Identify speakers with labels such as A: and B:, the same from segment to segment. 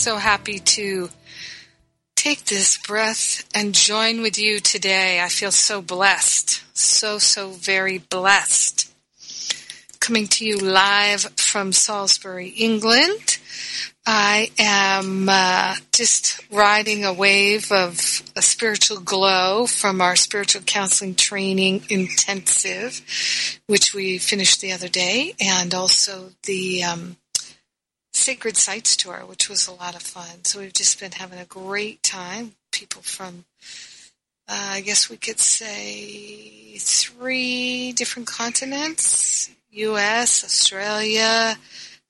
A: So happy to take this breath and join with you today. I feel so blessed. So, so very blessed. Coming to you live from Salisbury, England. I am uh, just riding a wave of a spiritual glow from our spiritual counseling training intensive, which we finished the other day, and also the um, Sacred Sites Tour, which was a lot of fun. So we've just been having a great time. People from, uh, I guess we could say, three different continents U.S., Australia,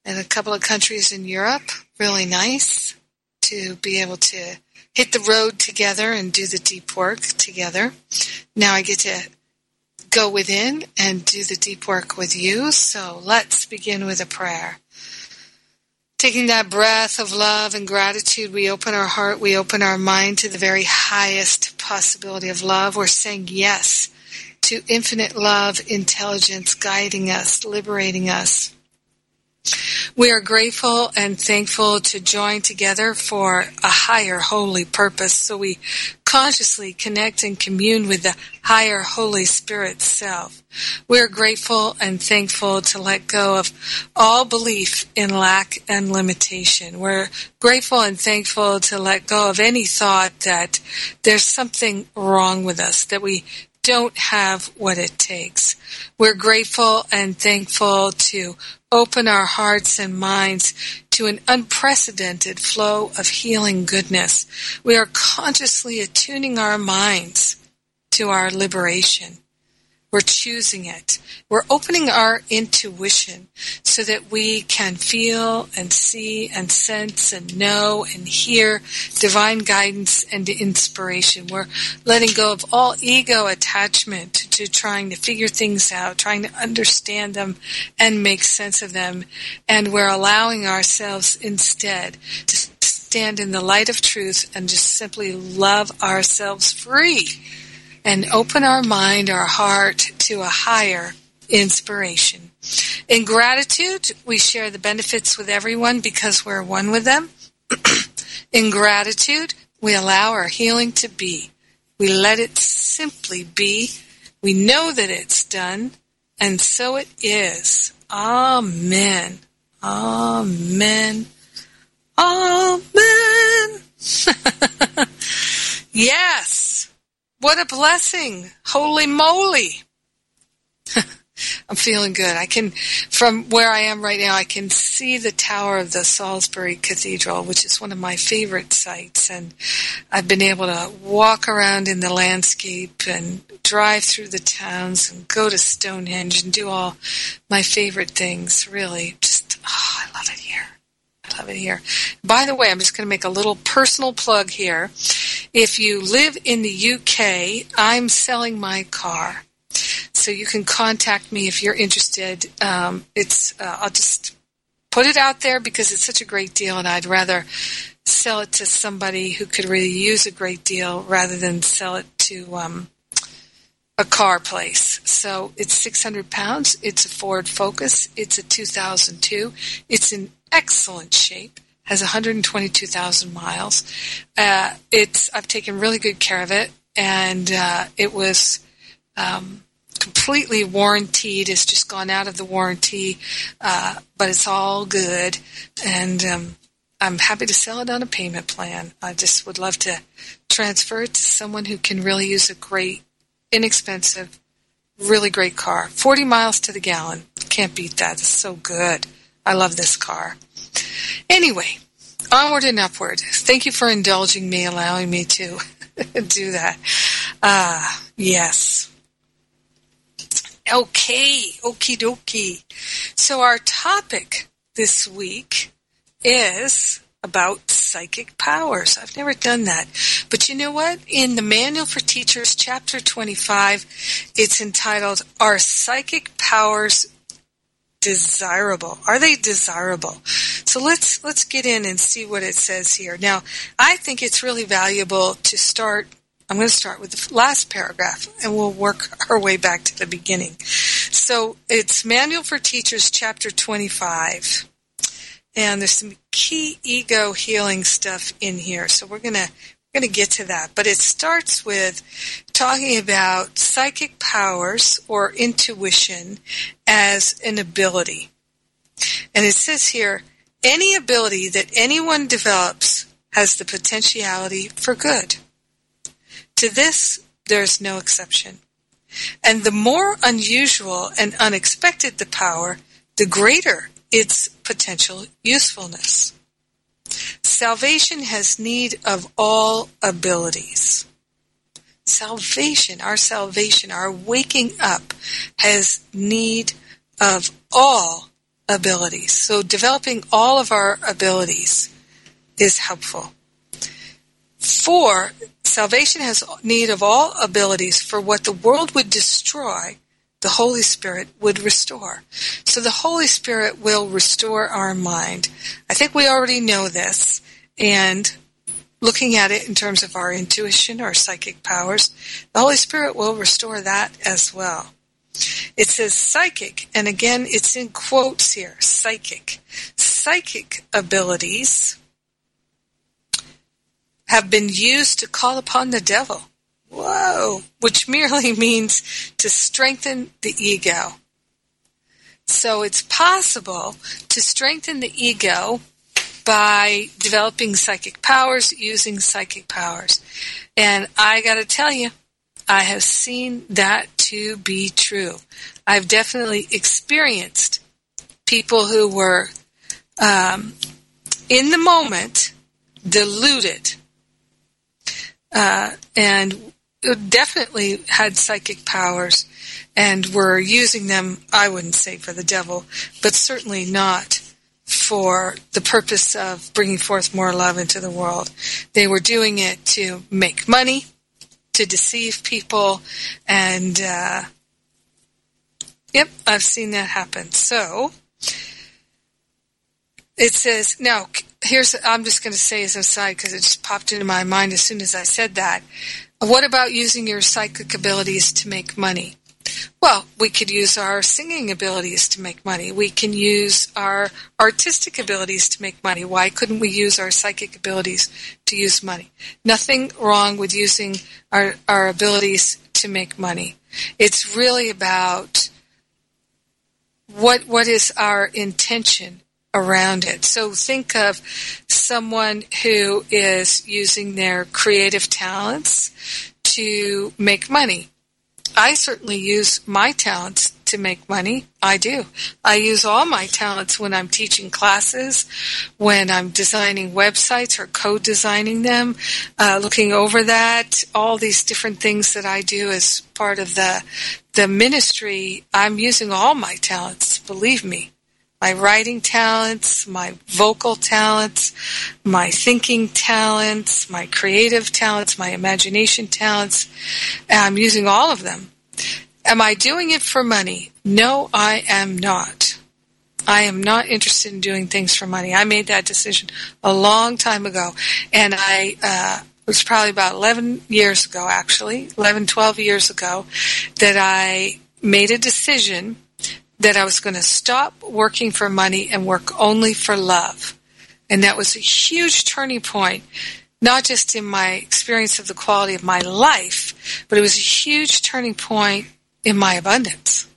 A: and a couple of countries in Europe. Really nice to be able to hit the road together and do the deep work together. Now I get to go within and do the deep work with you. So let's begin with a prayer. Taking that breath of love and gratitude, we open our heart, we open our mind to the very highest possibility of love. We're saying yes to infinite love, intelligence, guiding us, liberating us. We are grateful and thankful to join together for a higher holy purpose. So we consciously connect and commune with the higher Holy Spirit self. We are grateful and thankful to let go of all belief in lack and limitation. We're grateful and thankful to let go of any thought that there's something wrong with us, that we don't have what it takes. We're grateful and thankful to open our hearts and minds to an unprecedented flow of healing goodness. We are consciously attuning our minds to our liberation. We're choosing it. We're opening our intuition so that we can feel and see and sense and know and hear divine guidance and inspiration. We're letting go of all ego attachment to trying to figure things out, trying to understand them and make sense of them. And we're allowing ourselves instead to stand in the light of truth and just simply love ourselves free and open our mind, our heart to a higher inspiration. In gratitude, we share the benefits with everyone because we're one with them. In gratitude, we allow our healing to be. We let it simply be. We know that it's done, and so it is. Amen. Amen. Amen. yes. What a blessing. Holy moly. I'm feeling good. I can, from where I am right now, I can see the tower of the Salisbury Cathedral, which is one of my favorite sites. And I've been able to walk around in the landscape and drive through the towns and go to Stonehenge and do all my favorite things. Really, just, oh, I love it here. Love it here. By the way, I'm just going to make a little personal plug here. If you live in the UK, I'm selling my car. So you can contact me if you're interested. Um, it's uh, I'll just put it out there because it's such a great deal, and I'd rather sell it to somebody who could really use a great deal rather than sell it to um, a car place. So it's 600 pounds. It's a Ford Focus. It's a 2002. It's in excellent shape. Has 122,000 miles. Uh, it's I've taken really good care of it, and uh, it was um, completely warranted. It's just gone out of the warranty, uh, but it's all good, and um, I'm happy to sell it on a payment plan. I just would love to transfer it to someone who can really use a great, inexpensive, really great car. 40 miles to the gallon. Can't beat that. It's so good. I love this car. Anyway, onward and upward. Thank you for indulging me, allowing me to do that. Ah, uh, yes. Okay, okie dokie. So our topic this week is about psychic powers. I've never done that. But you know what? In the Manual for Teachers, chapter 25, it's entitled, Are Psychic Powers desirable? Are they desirable? So let's let's get in and see what it says here. Now, I think it's really valuable to start I'm going to start with the last paragraph and we'll work our way back to the beginning. So, it's Manual for Teachers chapter 25. And there's some key ego healing stuff in here. So we're going to we're going to get to that. But it starts with talking about psychic powers or intuition as an ability. And it says here, any ability that anyone develops has the potentiality for good. To this, there is no exception. And the more unusual and unexpected the power, the greater its potential usefulness. Salvation has need of all abilities. Salvation, our salvation, our waking up has need of all abilities. So developing all of our abilities is helpful. For salvation has need of all abilities for what the world would destroy the Holy Spirit would restore. So the Holy Spirit will restore our mind. I think we already know this, and looking at it in terms of our intuition or psychic powers, the Holy Spirit will restore that as well. It says psychic, and again, it's in quotes here psychic. Psychic abilities have been used to call upon the devil Whoa, which merely means to strengthen the ego. So it's possible to strengthen the ego by developing psychic powers, using psychic powers. And I got to tell you, I have seen that to be true. I've definitely experienced people who were um, in the moment deluded uh, and definitely had psychic powers and were using them, I wouldn't say for the devil, but certainly not for the purpose of bringing forth more love into the world. They were doing it to make money, to deceive people, and uh, yep, I've seen that happen. So it says now. Here's I'm just going to say as an aside because it just popped into my mind as soon as I said that. What about using your psychic abilities to make money? Well, we could use our singing abilities to make money. We can use our artistic abilities to make money. Why couldn't we use our psychic abilities to use money? Nothing wrong with using our, our abilities to make money. It's really about what what is our intention around it. So think of someone who is using their creative talents to make money. I certainly use my talents to make money. I do. I use all my talents when I'm teaching classes, when I'm designing websites or co-designing them, uh, looking over that, all these different things that I do as part of the the ministry. I'm using all my talents. Believe me my writing talents, my vocal talents, my thinking talents, my creative talents, my imagination talents. I'm using all of them. Am I doing it for money? No, I am not. I am not interested in doing things for money. I made that decision a long time ago. And I, uh, was probably about 11 years ago, actually, 11, 12 years ago, that I made a decision that I was going to stop working for money and work only for love. And that was a huge turning point, not just in my experience of the quality of my life, but it was a huge turning point in my abundance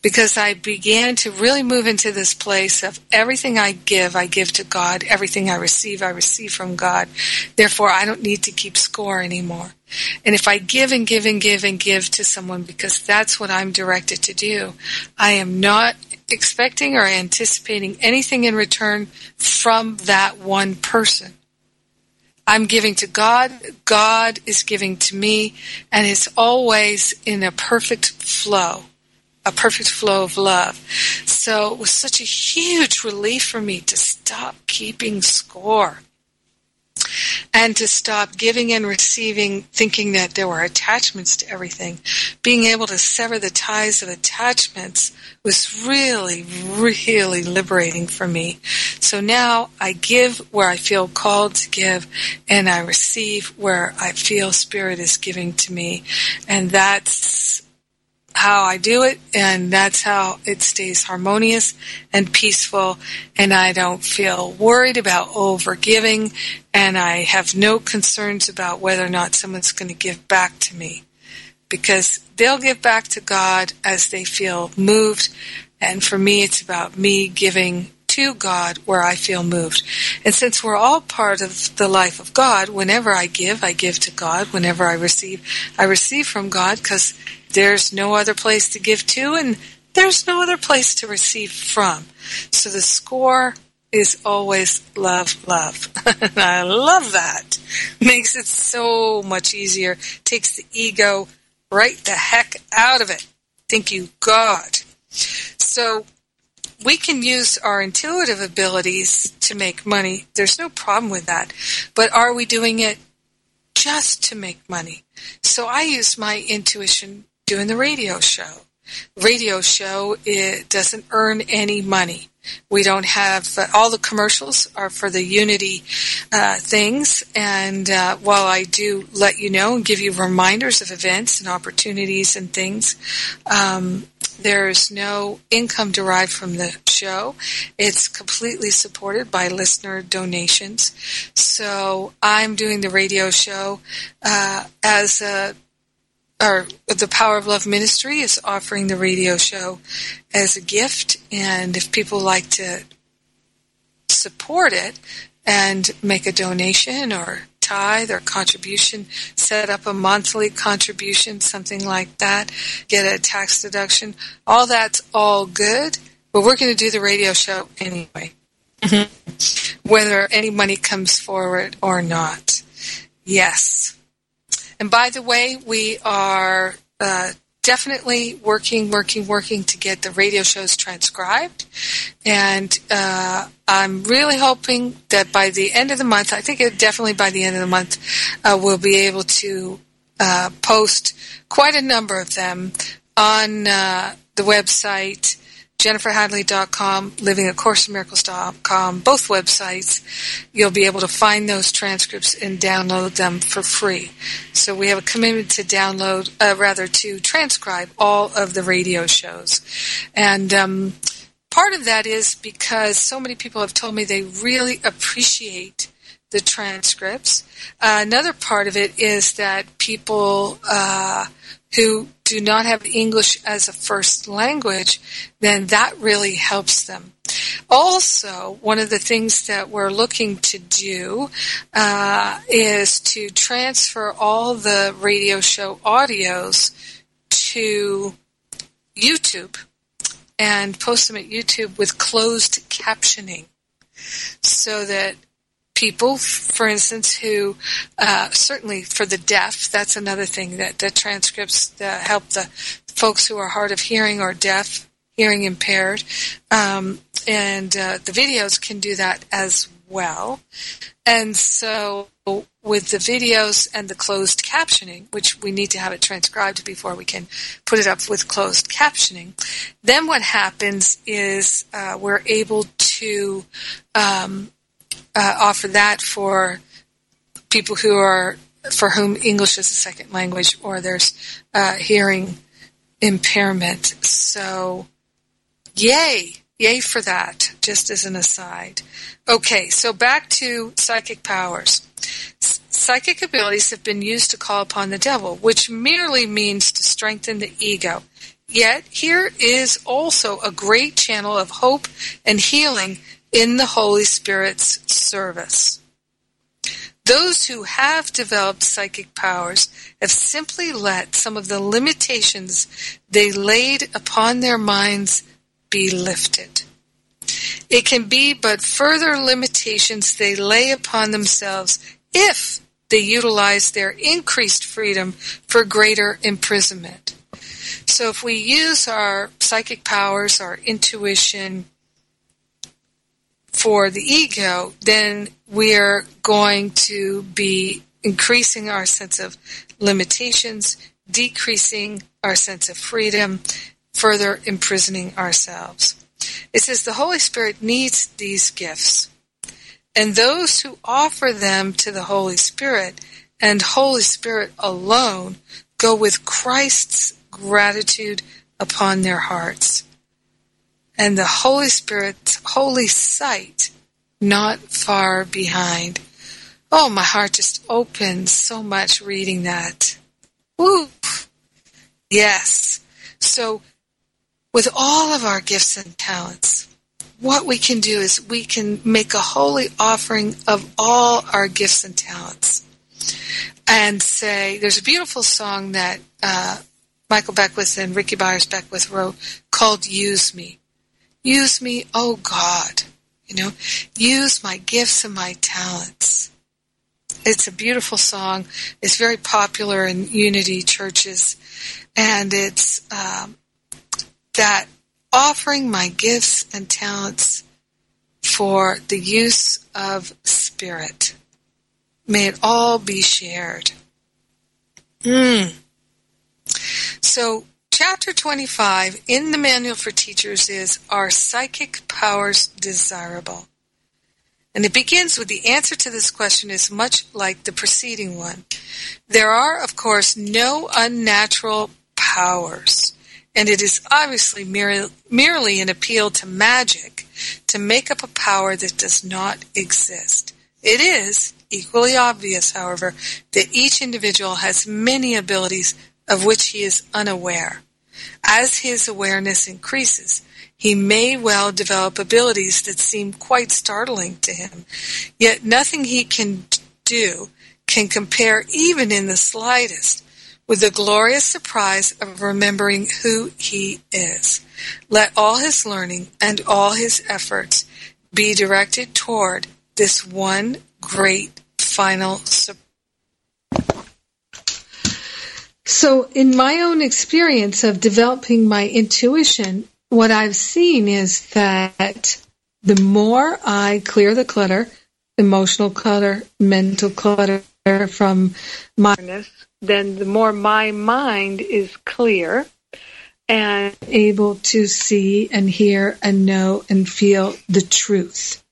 A: because I began to really move into this place of everything I give, I give to God. Everything I receive, I receive from God. Therefore, I don't need to keep score anymore. And if I give and give and give and give to someone because that's what I'm directed to do, I am not expecting or anticipating anything in return from that one person. I'm giving to God, God is giving to me, and it's always in a perfect flow a perfect flow of love. So it was such a huge relief for me to stop keeping score and to stop giving and receiving, thinking that there were attachments to everything. Being able to sever the ties of attachments was really, really liberating for me. So now I give where I feel called to give, and I receive where I feel Spirit is giving to me. And that's how I do it, and that's how it stays harmonious and peaceful, and I don't feel worried about overgiving, and I have no concerns about whether or not someone's going to give back to me. Because they'll give back to God as they feel moved, and for me, it's about me giving to God where I feel moved. And since we're all part of the life of God, whenever I give, I give to God. Whenever I receive, I receive from God because there's no other place to give to and there's no other place to receive from. So the score is always love, love. I love that. Makes it so much easier. Takes the ego right the heck out of it. Thank you, God. So we can use our intuitive abilities to make money. There's no problem with that. But are we doing it just to make money? So I use my intuition doing the radio show. Radio show it doesn't earn any money. We don't have uh, all the commercials are for the Unity uh, things, and uh, while I do let you know and give you reminders of events and opportunities and things, um, there's no income derived from the show. It's completely supported by listener donations. So I'm doing the radio show uh, as a or the Power of Love Ministry is offering the radio show as a gift, and if people like to support it and make a donation or tithe or contribution, set up a monthly contribution, something like that, get a tax deduction, all that's all good, but we're going to do the radio show anyway, mm-hmm. whether any money comes forward or not. Yes. And by the way, we are uh, definitely working, working, working to get the radio shows transcribed. And uh, I'm really hoping that by the end of the month, I think it, definitely by the end of the month, uh, we'll be able to uh, post quite a number of them on uh, the website jenniferhadley.com, livingacourseofmiracles.com, both websites, you'll be able to find those transcripts and download them for free. So we have a commitment to download, uh, rather to transcribe all of the radio shows. And um, part of that is because so many people have told me they really appreciate the transcripts. Uh, another part of it is that people uh, who do not have English as a first language, then that really helps them. Also, one of the things that we're looking to do uh, is to transfer all the radio show audios to YouTube and post them at YouTube with closed captioning so that people, for instance, who uh, certainly for the deaf, that's another thing that the transcripts uh, help the folks who are hard of hearing or deaf, hearing impaired, um, and uh, the videos can do that as well. And so with the videos and the closed captioning, which we need to have it transcribed before we can put it up with closed captioning, then what happens is uh, we're able to um, uh, offer that for people who are for whom English is a second language or there's uh, hearing impairment. So, yay, yay for that. Just as an aside. Okay, so back to psychic powers. Psychic abilities have been used to call upon the devil, which merely means to strengthen the ego. Yet, here is also a great channel of hope and healing in the Holy Spirit's service. Those who have developed psychic powers have simply let some of the limitations they laid upon their minds be lifted. It can be but further limitations they lay upon themselves if they utilize their increased freedom for greater imprisonment. So if we use our psychic powers, our intuition for the ego, then we're going to be increasing our sense of limitations, decreasing our sense of freedom, further imprisoning ourselves. It says the Holy Spirit needs these gifts. And those who offer them to the Holy Spirit and Holy Spirit alone go with Christ's gratitude upon their hearts. And the Holy Spirit's holy sight not far behind. Oh, my heart just opens so much reading that. Woo! Yes. So, with all of our gifts and talents, what we can do is we can make a holy offering of all our gifts and talents and say, there's a beautiful song that uh, Michael Beckwith and Rickie Byars Beckwith wrote called Use Me. Use me, oh God. You know, use my gifts and my talents. It's a beautiful song. It's very popular in unity churches. And it's um, that offering my gifts and talents for the use of spirit. May it all be shared. Mm. So, chapter 25 in the Manual for Teachers is Are Psychic Powers Desirable? And it begins with the answer to this question is much like the preceding one. There are, of course, no unnatural powers, and it is obviously merely, merely an appeal to magic to make up a power that does not exist. It is equally obvious, however, that each individual has many abilities of which he is unaware. As his awareness increases, he may well develop abilities that seem quite startling to him, yet nothing he can do can compare even in the slightest with the glorious surprise of remembering who he is. Let all his learning and all his efforts be directed toward this one great final surprise. So, in my own experience of developing my intuition, what I've seen is that the more I clear the clutter, emotional clutter, mental clutter from my then the more my mind is clear and able to see and hear and know and feel the truth.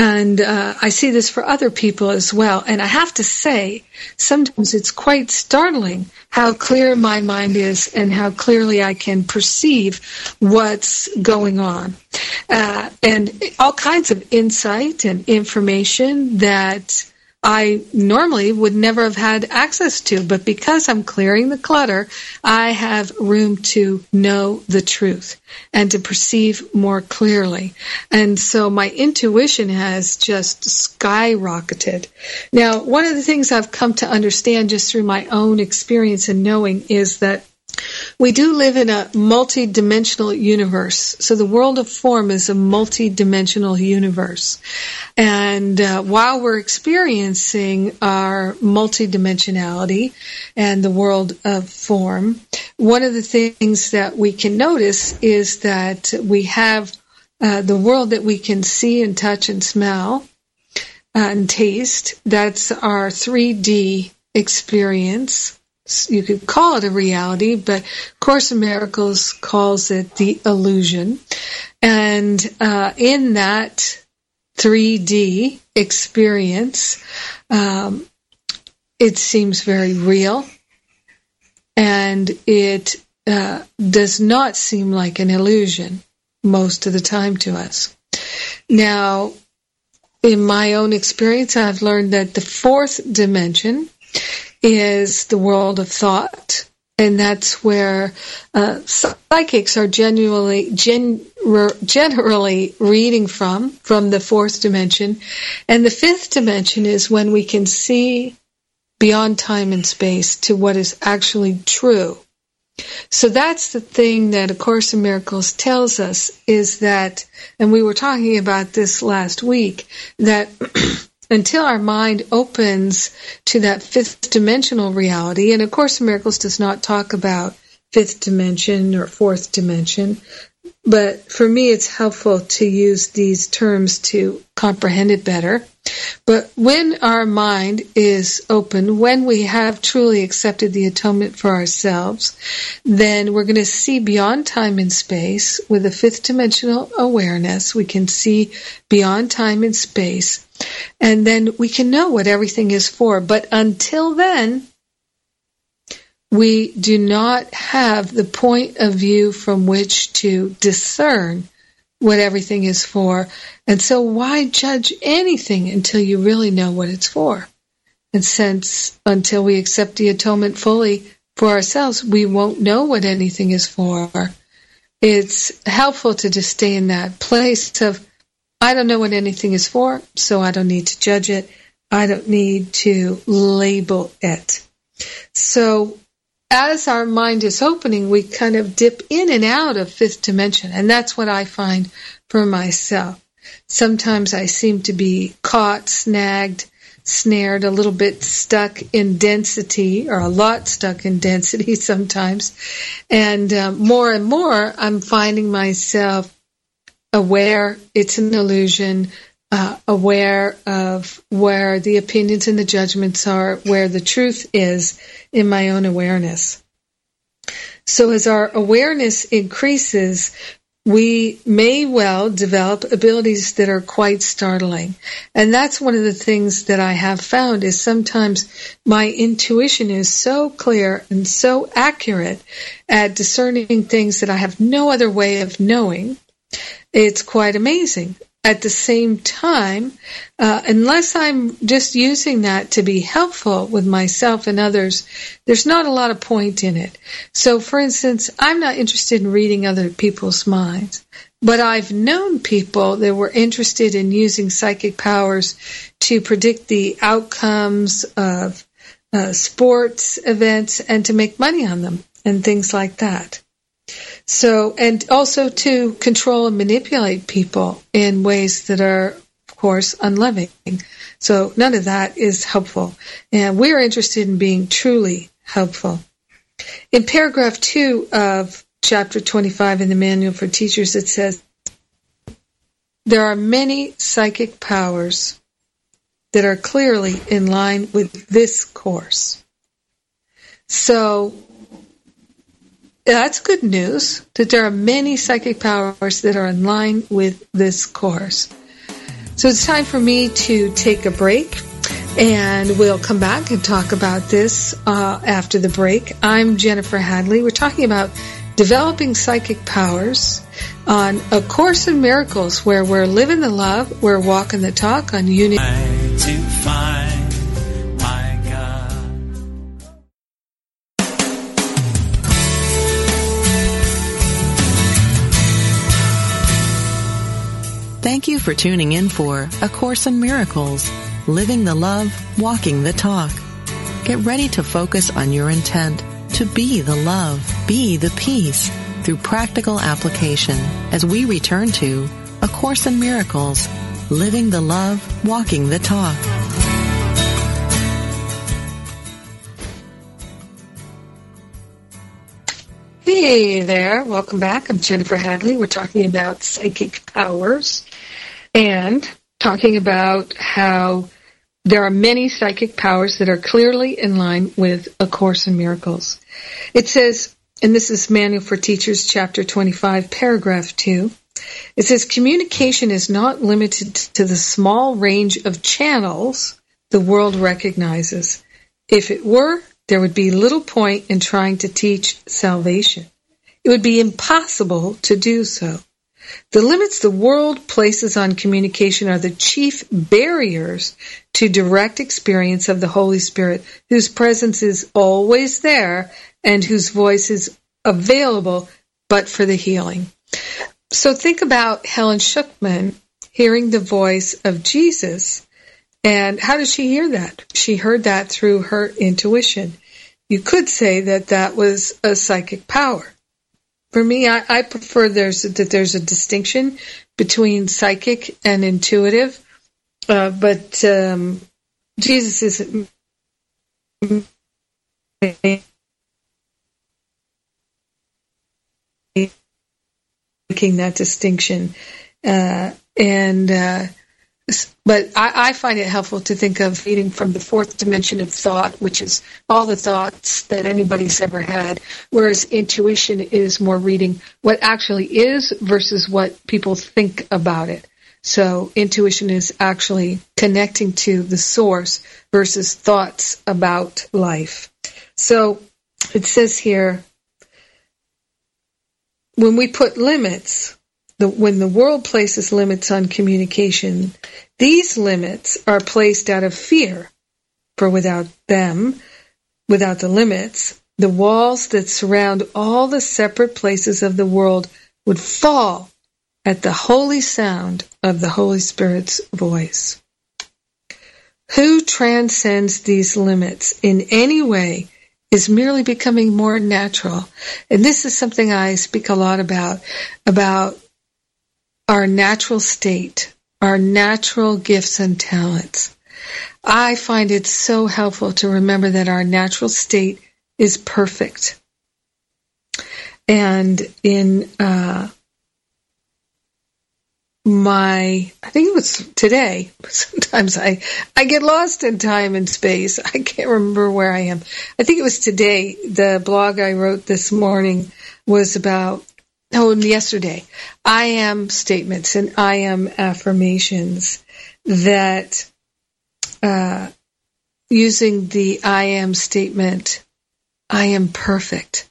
A: And uh, I see this for other people as well. And I have to say, sometimes it's quite startling how clear my mind is and how clearly I can perceive what's going on. Uh, and all kinds of insight and information that I normally would never have had access to, but because I'm clearing the clutter, I have room to know the truth and to perceive more clearly. And so my intuition has just skyrocketed. Now, one of the things I've come to understand just through my own experience and knowing is that we do live in a multi-dimensional universe. So the world of form is a multi-dimensional universe. And uh, while we're experiencing our multidimensionality and the world of form, one of the things that we can notice is that we have uh, the world that we can see and touch and smell uh, and taste. That's our 3D experience you could call it a reality, but Course in Miracles calls it the illusion. And uh, in that 3D experience, um, it seems very real, and it uh, does not seem like an illusion most of the time to us. Now, in my own experience, I've learned that the fourth dimension is the world of thought. And that's where uh, psychics are genuinely, gen, generally reading from, from the fourth dimension. And the fifth dimension is when we can see beyond time and space to what is actually true. So that's the thing that A Course in Miracles tells us is that, and we were talking about this last week, that until our mind opens to that fifth dimensional reality. And of course, Miracles does not talk about fifth dimension or fourth dimension. But for me, it's helpful to use these terms to comprehend it better. But when our mind is open, when we have truly accepted the atonement for ourselves, then we're going to see beyond time and space with a fifth dimensional awareness. We can see beyond time and space. And then we can know what everything is for. But until then, we do not have the point of view from which to discern what everything is for. And so why judge anything until you really know what it's for? And since until we accept the atonement fully for ourselves, we won't know what anything is for. It's helpful to just stay in that place of, I don't know what anything is for, so I don't need to judge it. I don't need to label it. So as our mind is opening, we kind of dip in and out of fifth dimension. And that's what I find for myself. Sometimes I seem to be caught, snagged, snared, a little bit stuck in density, or a lot stuck in density sometimes. And uh, more and more, I'm finding myself aware it's an illusion, uh, aware of where the opinions and the judgments are, where the truth is in my own awareness. So as our awareness increases, we may well develop abilities that are quite startling. And that's one of the things that I have found is sometimes my intuition is so clear and so accurate at discerning things that I have no other way of knowing. It's quite amazing at the same time, uh, unless I'm just using that to be helpful with myself and others, there's not a lot of point in it. So, for instance, I'm not interested in reading other people's minds, but I've known people that were interested in using psychic powers to predict the outcomes of uh, sports events and to make money on them and things like that. So, and also to control and manipulate people in ways that are, of course, unloving. So none of that is helpful. And we're interested in being truly helpful. In paragraph two of chapter 25 in the Manual for Teachers, it says, there are many psychic powers that are clearly in line with this course. So that's good news that there are many psychic powers that are in line with this course. So it's time for me to take a break and we'll come back and talk about this uh, after the break. I'm Jennifer Hadley. We're talking about developing psychic powers on A Course in Miracles where we're living the love, we're walking the talk on unity.
B: For tuning in for A Course in Miracles, Living the Love, Walking the Talk. Get ready to focus on your intent to be the love, be the peace through practical application as we return to A Course in Miracles, Living the Love, Walking the Talk.
A: Hey there, welcome back. I'm Jennifer Hadley. We're talking about psychic powers and talking about how there are many psychic powers that are clearly in line with A Course in Miracles. It says, and this is Manual for Teachers, chapter 25, paragraph 2. It says, communication is not limited to the small range of channels the world recognizes. If it were, there would be little point in trying to teach salvation. It would be impossible to do so. The limits the world places on communication are the chief barriers to direct experience of the Holy Spirit, whose presence is always there and whose voice is available but for the healing. So think about Helen Schucman hearing the voice of Jesus. And how did she hear that? She heard that through her intuition. You could say that that was a psychic power for me, I, I prefer there's that there's a distinction between psychic and intuitive, uh, but um, Jesus is making that distinction, uh, and uh, but I, I, find it helpful to think of reading from the fourth dimension of thought, which is all the thoughts that anybody's ever had, whereas intuition is more reading what actually is versus what people think about it. So intuition is actually connecting to the source versus thoughts about life. So it says here, when we put limits, the, when the world places limits on communication, these limits are placed out of fear. For without them, without the limits, the walls that surround all the separate places of the world would fall at the holy sound of the Holy Spirit's voice. Who transcends these limits in any way is merely becoming more natural. And this is something I speak a lot about, about our natural state, our natural gifts and talents. I find it so helpful to remember that our natural state is perfect. And in uh, my, I think it was today. Sometimes I, I get lost in time and space. I can't remember where I am. I think it was today. The blog I wrote this morning was about oh, yesterday, I am statements and I am affirmations that uh, using the I am statement, I am perfect,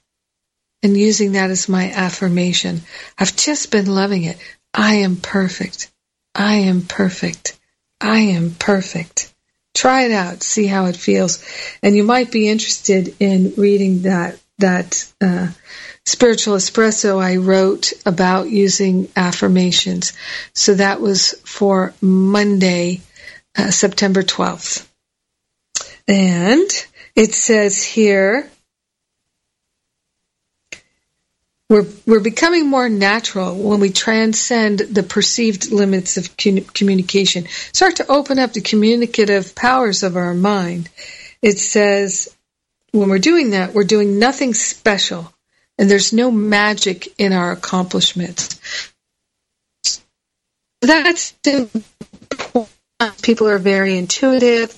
A: and using that as my affirmation. I've just been loving it. I am perfect. I am perfect. I am perfect. Try it out, see how it feels, and you might be interested in reading that that uh, spiritual espresso I wrote about using affirmations. So that was for Monday, uh, September 12th. And it says here, we're, we're becoming more natural when we transcend the perceived limits of communication, start to open up the communicative powers of our mind. It says, when we're doing that, we're doing nothing special and there's no magic in our accomplishments. That's important. People are very intuitive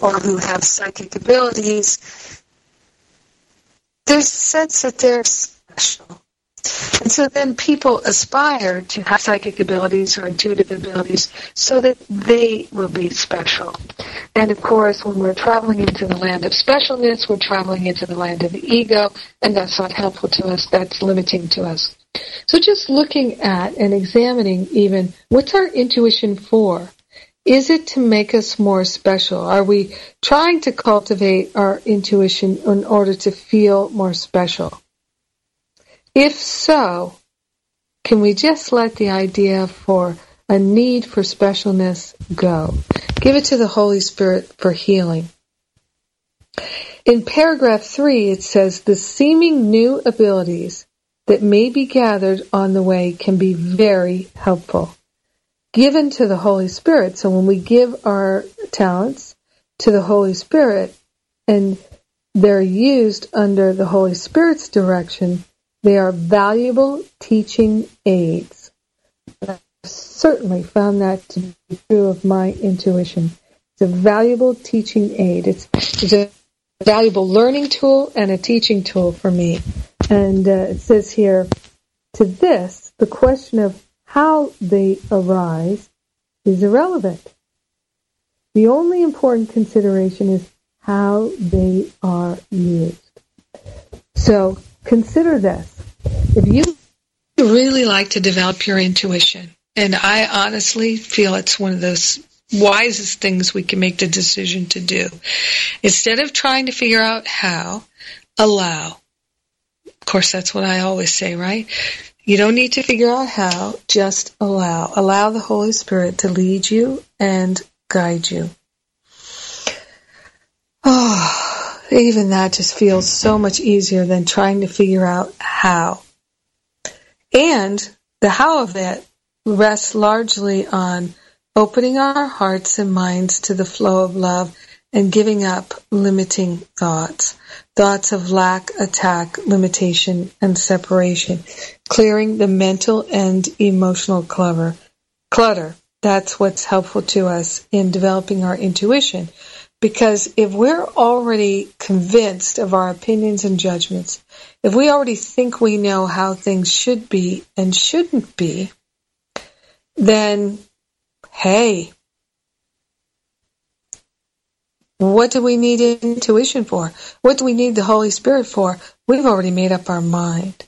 A: or who have psychic abilities. There's a sense that they're special. And so then people aspire to have psychic abilities or intuitive abilities so that they will be special. And of course, when we're traveling into the land of specialness, we're traveling into the land of the ego, and that's not helpful to us, that's limiting to us. So just looking at and examining even what's our intuition for? Is it to make us more special? Are we trying to cultivate our intuition in order to feel more special? If so, can we just let the idea for a need for specialness go? Give it to the Holy Spirit for healing. In paragraph three, it says the seeming new abilities that may be gathered on the way can be very helpful. Given to the Holy Spirit. So when we give our talents to the Holy Spirit and they're used under the Holy Spirit's direction, they are valuable teaching aids. I've certainly found that to be true of my intuition. It's a valuable teaching aid. It's, it's a valuable learning tool and a teaching tool for me. And uh, it says here, to this, the question of how they arise is irrelevant. The only important consideration is how they are used. So consider this. If you really like to develop your intuition, and I honestly feel it's one of those wisest things we can make the decision to do. Instead of trying to figure out how, allow. Of course, that's what I always say, right? You don't need to figure out how, just allow. Allow the Holy Spirit to lead you and guide you. Oh, even that just feels so much easier than trying to figure out how. And the how of it rests largely on opening our hearts and minds to the flow of love and giving up limiting thoughts. thoughts of lack, attack, limitation, and separation, clearing the mental and emotional clutter. Clutter. That's what's helpful to us in developing our intuition. Because if we're already convinced of our opinions and judgments, if we already think we know how things should be and shouldn't be, then hey, what do we need intuition for? What do we need the Holy Spirit for? We've already made up our mind.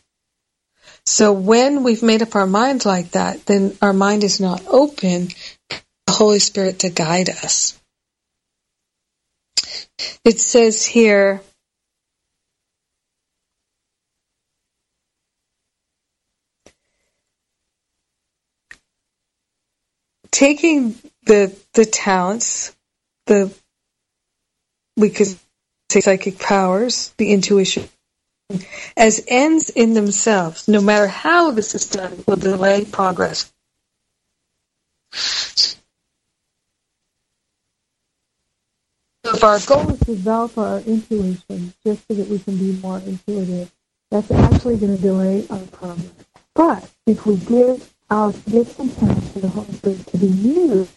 A: So when we've made up our mind like that, then our mind is not open to the Holy Spirit to guide us. It says here, taking the the talents, the we could say psychic powers, the intuition, as ends in themselves, no matter how this is done, will delay progress. If our goal is to develop our intuition just so that we can be more intuitive, that's actually going to delay our progress. But if we give our gifts and talents to the Holy Spirit to be used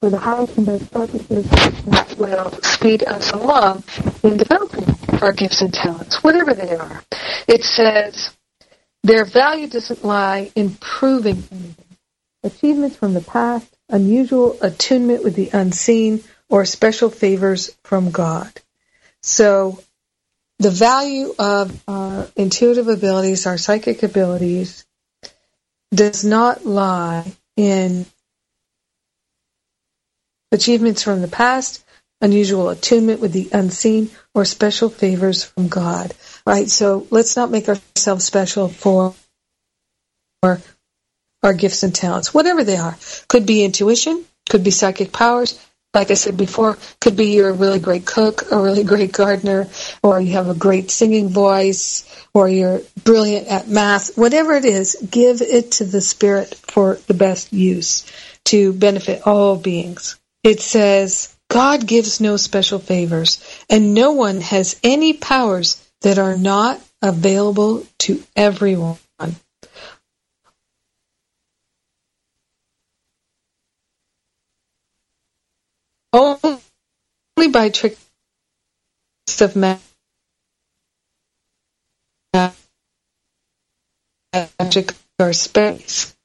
A: for the highest and best purposes that will speed us along in developing our gifts and talents, whatever they are. It says their value doesn't lie in proving anything. Achievements from the past, unusual attunement with the unseen, or special favors from God. So the value of our intuitive abilities, our psychic abilities, does not lie in achievements from the past, unusual attunement with the unseen, or special favors from God. Right? So let's not make ourselves special for our gifts and talents, whatever they are. Could be intuition, could be psychic powers. Like I said before, could be you're a really great cook, a really great gardener, or you have a great singing voice, or you're brilliant at math. Whatever it is, give it to the Spirit for the best use to benefit all beings. It says, God gives no special favors, and no one has any powers that are not available to everyone. Only by tricks of magic or space.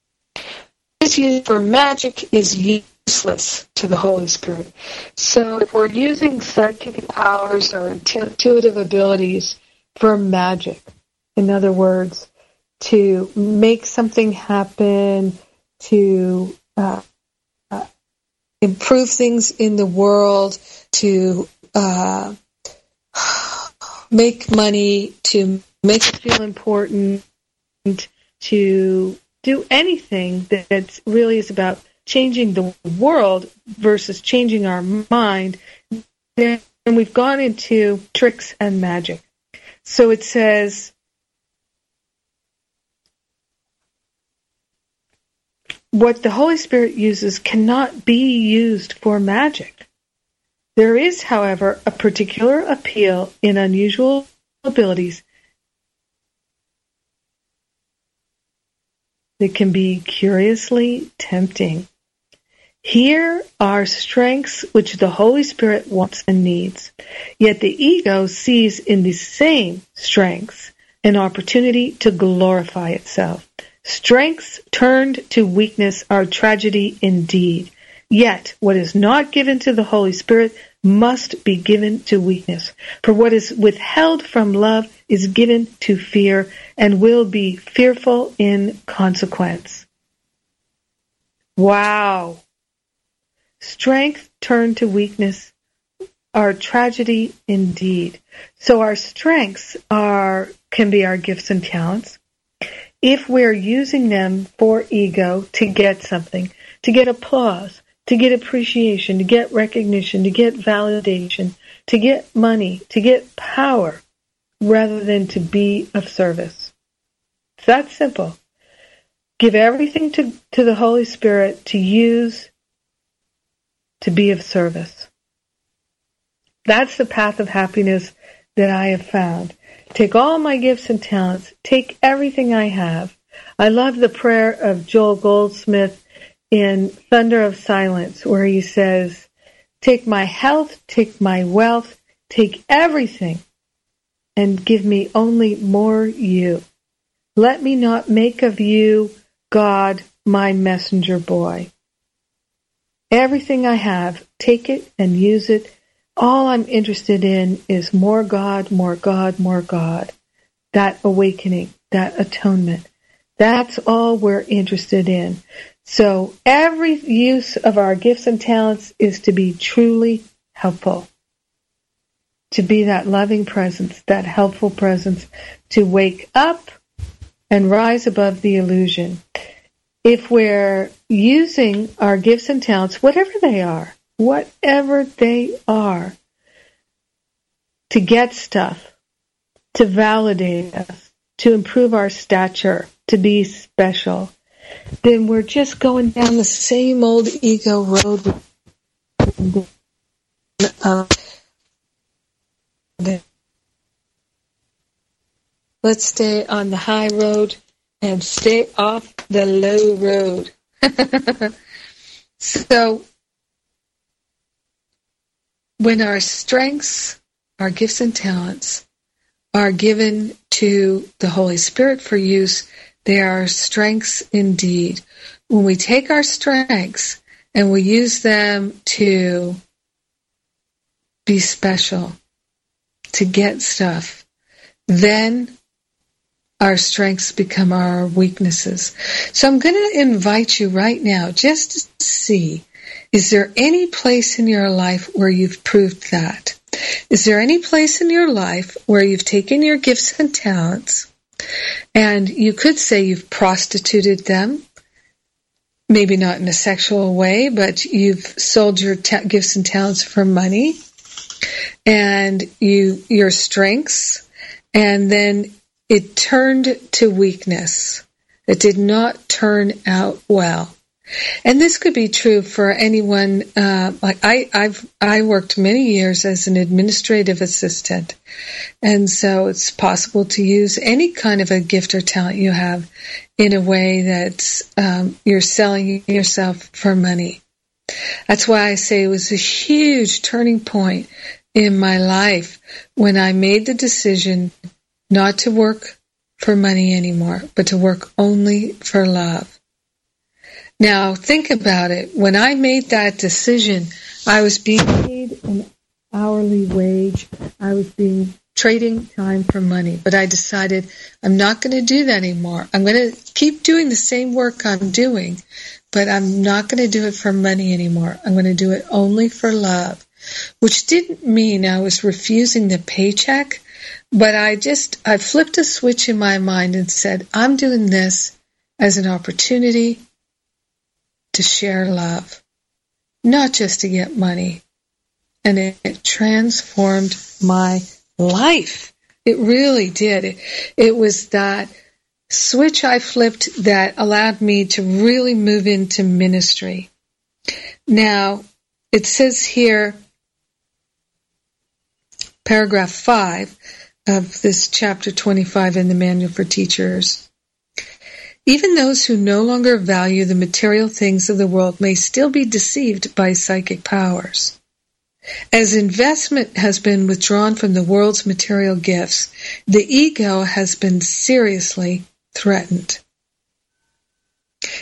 A: This used for magic is useless to the Holy Spirit. So if we're using psychic powers or intuitive abilities for magic, in other words, to make something happen, to uh, improve things in the world, to uh, make money, to make it feel important, to do anything that really is about changing the world versus changing our mind, then we've gone into tricks and magic. So it says, what the Holy Spirit uses cannot be used for magic. There is, however, a particular appeal in unusual abilities that can be curiously tempting. Here are strengths which the Holy Spirit wants and needs. Yet the ego sees in the same strengths an opportunity to glorify itself. Strengths turned to weakness are tragedy indeed. Yet what is not given to the Holy Spirit must be given to weakness. For what is withheld from love is given to fear and will be fearful in consequence. Wow. Strength turned to weakness are tragedy indeed. So our strengths are can be our gifts and talents. If we're using them for ego to get something, to get applause, to get appreciation, to get recognition, to get validation, to get money, to get power, rather than to be of service. It's that simple. Give everything to, to the Holy Spirit to use to be of service. That's the path of happiness that I have found. Take all my gifts and talents, take everything I have. I love the prayer of Joel Goldsmith in Thunder of Silence, where he says, Take my health, take my wealth, take everything, and give me only more you. Let me not make of you, God, my messenger boy. Everything I have, take it and use it. All I'm interested in is more God, more God, more God. That awakening, that atonement. That's all we're interested in. So every use of our gifts and talents is to be truly helpful. To be that loving presence, that helpful presence, to wake up and rise above the illusion. If we're using our gifts and talents, whatever they are, whatever they are, to get stuff, to validate us, to improve our stature, to be special, then we're just going down the same old ego road. let's stay on the high road and stay off the low road. so, when our strengths, our gifts and talents are given to the Holy Spirit for use, they are strengths indeed. When we take our strengths and we use them to be special, to get stuff, then our strengths become our weaknesses. So I'm going to invite you right now just to see is there any place in your life where you've proved that? Is there any place in your life where you've taken your gifts and talents and you could say you've prostituted them? Maybe not in a sexual way, but you've sold your ta- gifts and talents for money and you your strengths and then it turned to weakness. It did not turn out well. And this could be true for anyone. Uh, like I, I've I worked many years as an administrative assistant, and so it's possible to use any kind of a gift or talent you have in a way that um, you're selling yourself for money. That's why I say it was a huge turning point in my life when I made the decision not to work for money anymore, but to work only for love. Now, think about it. When I made that decision, I was being paid an hourly wage. I was being trading time for money, but I decided I'm not going to do that anymore. I'm going to keep doing the same work I'm doing, but I'm not going to do it for money anymore. I'm going to do it only for love, which didn't mean I was refusing the paycheck. But I just, I flipped a switch in my mind and said, I'm doing this as an opportunity to share love, not just to get money. And it, it transformed my life. It really did. It, it was that switch I flipped that allowed me to really move into ministry. Now, it says here, paragraph 5, of this chapter 25 in the Manual for Teachers. Even those who no longer value the material things of the world may still be deceived by psychic powers. As investment has been withdrawn from the world's material gifts, the ego has been seriously threatened.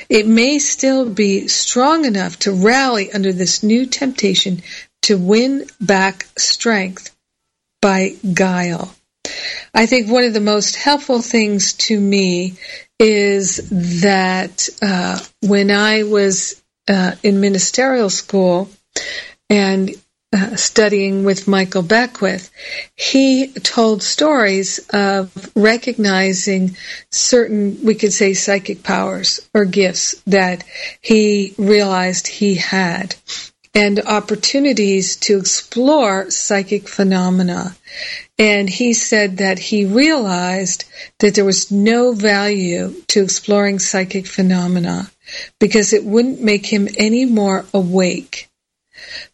A: It may still be strong enough to rally under this new temptation to win back strength by guile. I think one of the most helpful things to me is that uh, when I was uh, in ministerial school and uh, studying with Michael Beckwith, he told stories of recognizing certain, we could say, psychic powers or gifts that he realized he had and opportunities to explore psychic phenomena. And he said that he realized that there was no value to exploring psychic phenomena because it wouldn't make him any more awake.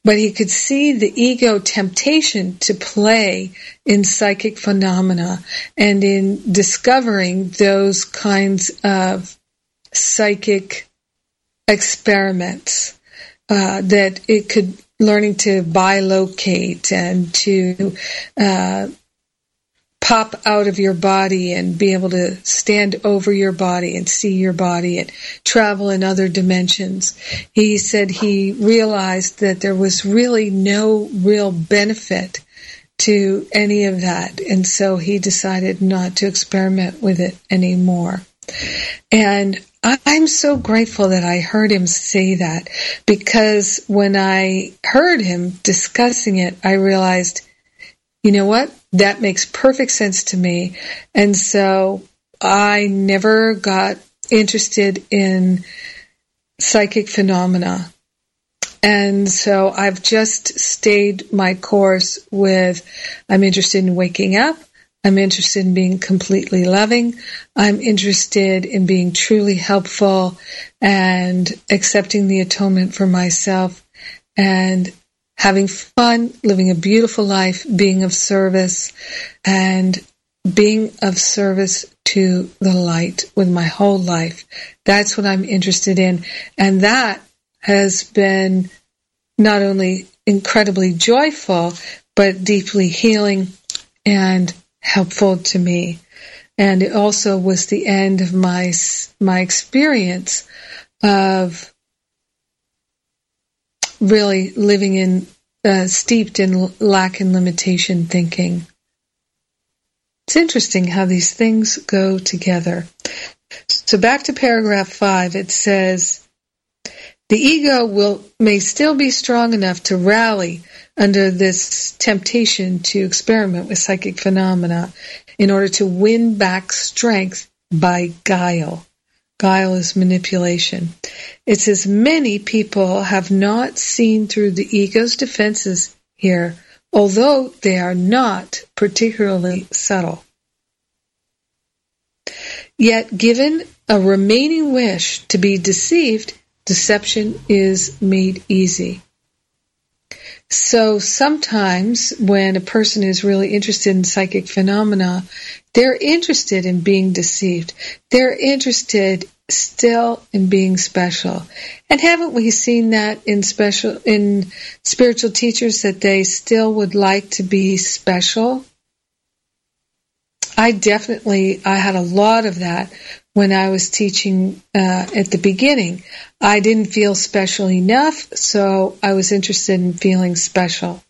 A: but he could see the ego temptation to play in psychic phenomena and in discovering those kinds of psychic experiments uh, that it could learning to bilocate and to uh, pop out of your body and be able to stand over your body and see your body and travel in other dimensions. He said he realized that there was really no real benefit to any of that. And so he decided not to experiment with it anymore. And I'm so grateful that I heard him say that because when I heard him discussing it, I realized, you know what? That makes perfect sense to me. And so I never got interested in psychic phenomena. And so I've just stayed my course with I'm interested in waking up. I'm interested in being completely loving. I'm interested in being truly helpful and accepting the atonement for myself and having fun, living a beautiful life, being of service and being of service to the light with my whole life. That's what I'm interested in. And that has been not only incredibly joyful, but deeply healing and helpful to me. And it also was the end of my, my experience of really living in, uh, steeped in lack and limitation thinking. It's interesting how these things go together. So back to paragraph five, it says, the ego will, may still be strong enough to rally under this temptation to experiment with psychic phenomena in order to win back strength by guile. Guile is manipulation. It says many people have not seen through the ego's defenses here, although they are not particularly subtle. Yet, given a remaining wish to be deceived, deception is made easy. So sometimes when a person is really interested in psychic phenomena, they're interested in being deceived. They're interested still in being special. And haven't we seen that in special in spiritual teachers that they still would like to be special? I definitely I had a lot of that when I was teaching uh, at the beginning. I didn't feel special enough, so I was interested in feeling special.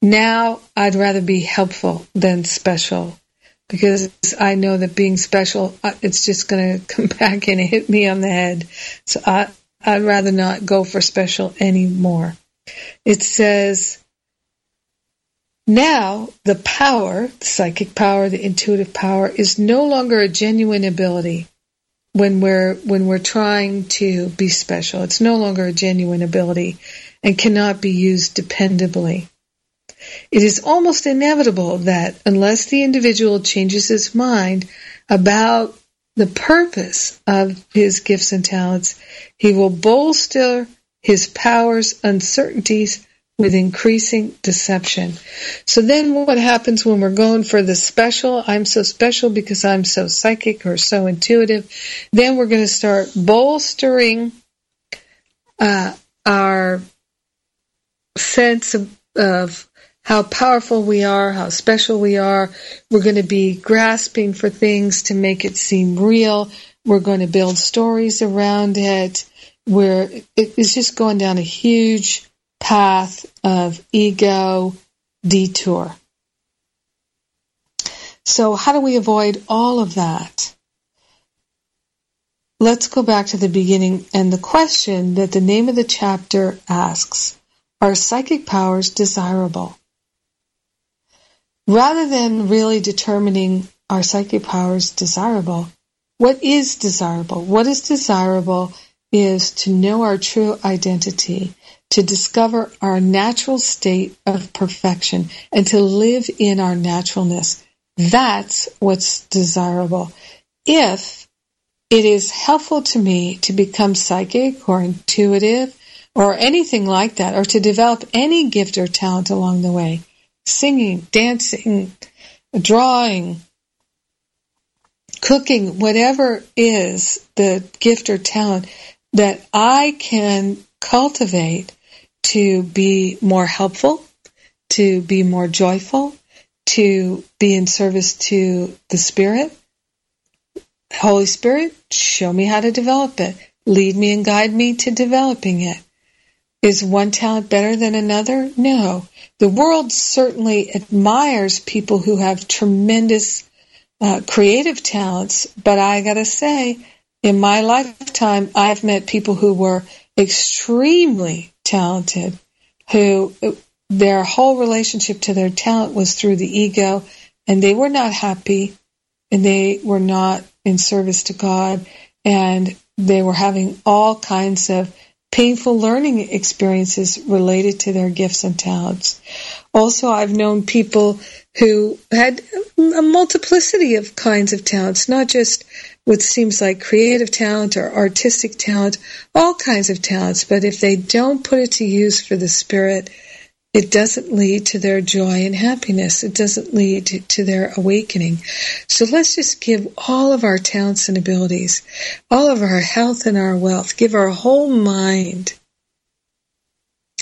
A: Now I'd rather be helpful than special because I know that being special, uh, it's just going to come back and hit me on the head. So I, I'd rather not go for special anymore. It says, now, the power, the psychic power, the intuitive power, is no longer a genuine ability when we're when we're trying to be special. It's no longer a genuine ability and cannot be used dependably. It is almost inevitable that unless the individual changes his mind about the purpose of his gifts and talents, he will bolster his powers, uncertainties, with increasing deception. So then what happens when we're going for the special, I'm so special because I'm so psychic or so intuitive, then we're going to start bolstering uh, our sense of, of how powerful we are, how special we are. We're going to be grasping for things to make it seem real. We're going to build stories around it. Where it's just going down a huge path of ego detour. So, how do we avoid all of that? Let's go back to the beginning and the question that the name of the chapter asks Are psychic powers desirable? Rather than really determining are psychic powers desirable, what is desirable? What is desirable is to know our true identity to discover our natural state of perfection and to live in our naturalness. That's what's desirable. If it is helpful to me to become psychic or intuitive or anything like that, or to develop any gift or talent along the way, singing, dancing, drawing, cooking, whatever is the gift or talent that I can cultivate to be more helpful, to be more joyful, to be in service to the Spirit. Holy Spirit, show me how to develop it. Lead me and guide me to developing it. Is one talent better than another? No. The world certainly admires people who have tremendous uh, creative talents, but I gotta say, in my lifetime, I've met people who were extremely talented, who their whole relationship to their talent was through the ego, and they were not happy, and they were not in service to God, and they were having all kinds of painful learning experiences related to their gifts and talents. Also, I've known people who had a multiplicity of kinds of talents, not just what seems like creative talent or artistic talent, all kinds of talents. But if they don't put it to use for the spirit, it doesn't lead to their joy and happiness. It doesn't lead to, their awakening. So let's just give all of our talents and abilities, all of our health and our wealth, give our whole mind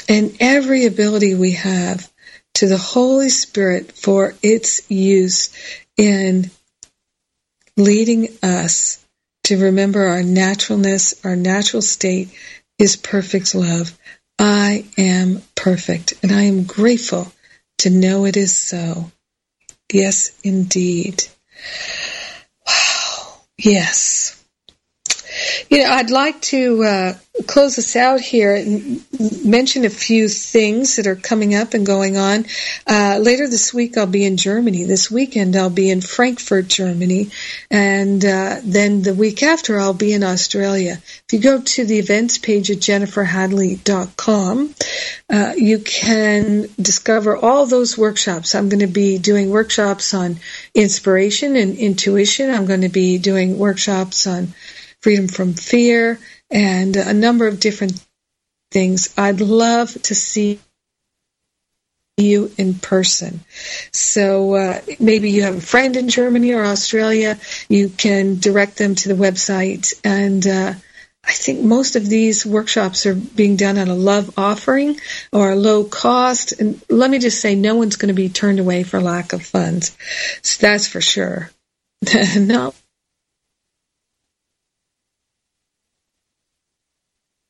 A: and every ability we have to the Holy Spirit for its use in leading us to remember our naturalness, our natural state is perfect love. I am perfect, and I am grateful to know it is so. Yes, indeed. Wow. Yes. You know, I'd like to uh, close us out here and mention a few things that are coming up and going on. Uh, later this week, I'll be in Germany. This weekend, I'll be in Frankfurt, Germany. And uh, then the week after, I'll be in Australia. If you go to the events page at jenniferhadley.com, uh, you can discover all those workshops. I'm going to be doing workshops on inspiration and intuition. I'm going to be doing workshops on freedom from fear, and a number of different things. I'd love to see you in person. So uh, maybe you have a friend in Germany or Australia, you can direct them to the website. And uh, I think most of these workshops are being done at a love offering or a low cost. And let me just say, no one's going to be turned away for lack of funds. So that's for sure. no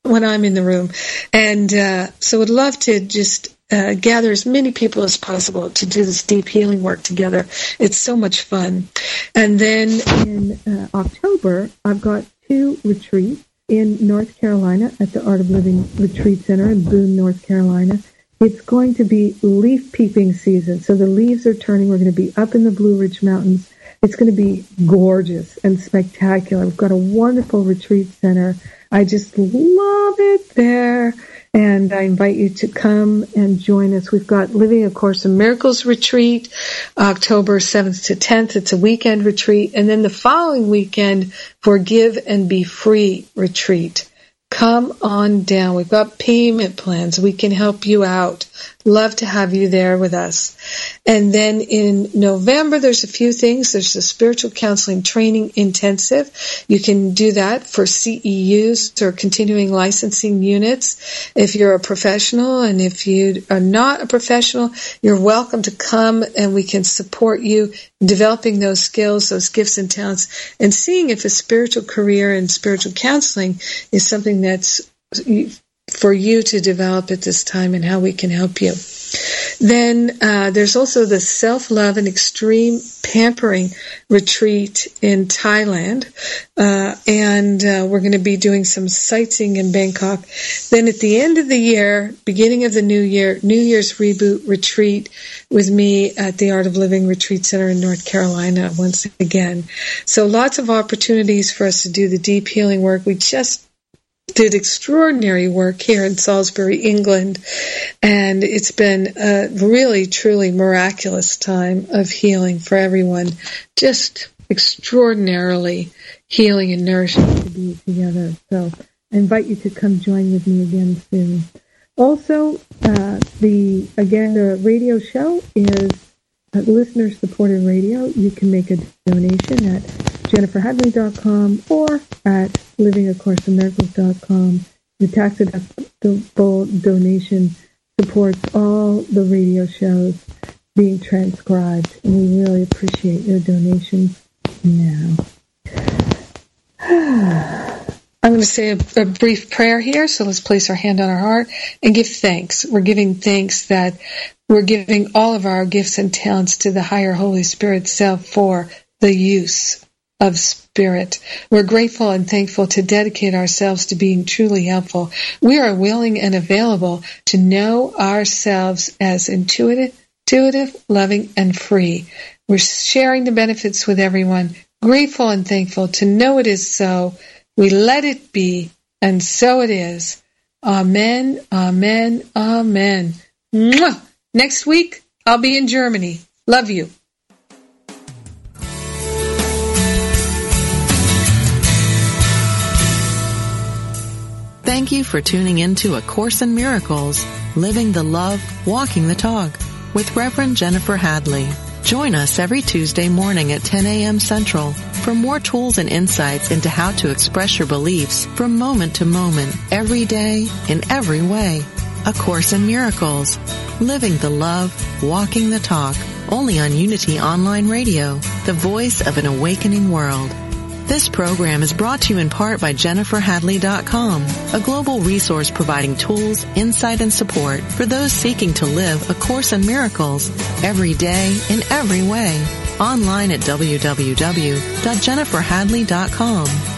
A: when I'm in the room. And uh, so would love to just uh, gather as many people as possible to do this deep healing work together. It's so much fun. And then in uh, October, I've got two retreats in North Carolina at the Art of Living Retreat Center in Boone, North Carolina. It's going to be leaf peeping season. So the leaves are turning. We're going to be up in the Blue Ridge Mountains. It's going to be gorgeous and spectacular. We've got a wonderful retreat center I just love it there. And I invite you to come and join us. We've got Living A Course in Miracles retreat, October 7th to 10th. It's a weekend retreat. And then the following weekend, Forgive and Be Free retreat. Come on down. We've got payment plans. We can help you out. Love to have you there with us. And then in November, there's a few things. There's the spiritual counseling training intensive. You can do that for CEUs or continuing licensing units. If you're a professional and if you are not a professional, you're welcome to come and we can support you developing those skills, those gifts and talents, and seeing if a spiritual career in spiritual counseling is something that's for you to develop at this time and how we can help you. Then uh, there's also the self love and extreme pampering retreat in Thailand, uh, and uh, we're going to be doing some sightseeing in Bangkok. Then at the end of the year, beginning of the new year, New Year's reboot retreat with me at the Art of Living Retreat Center in North Carolina once again. So lots of opportunities for us to do the deep healing work. We just did extraordinary work here in Salisbury, England, and it's been a really, truly miraculous time of healing for everyone. Just extraordinarily healing and nourishing to be together. So
C: I invite you to come join with me again soon. Also, uh, the again the radio show is listener supported radio. You can make a donation at jenniferhadley.com or at livingacourseofmiracles.com. The tax deductible donation supports all the radio shows being transcribed, and we really appreciate your donations now.
A: I'm going to say a, a, brief prayer here, so let's place our hand on our heart and give thanks. We're giving thanks that we're giving all of our gifts and talents to the higher Holy Spirit self for the use of spirit. We're grateful and thankful to dedicate ourselves to being truly helpful. We are willing and available to know ourselves as intuitive, intuitive, loving, and free. We're sharing the benefits with everyone, grateful and thankful to know it is so we let it be, and so it is. Amen, amen, amen. Mwah! Next week, I'll be in Germany. Love you.
B: Thank you for tuning in to A Course in Miracles, Living the Love, Walking the Talk with Reverend Jennifer Hadley. Join us every Tuesday morning at 10 a.m. Central for more tools and insights into how to express your beliefs from moment to moment, every day, in every way. A Course in Miracles. Living the love, walking the talk. Only on Unity Online Radio, the voice of an awakening world. This program is brought to you in part by JenniferHadley.com, a global resource providing tools, insight, and support for those seeking to live A Course in Miracles every day in every way. Online at www.jenniferhadley.com.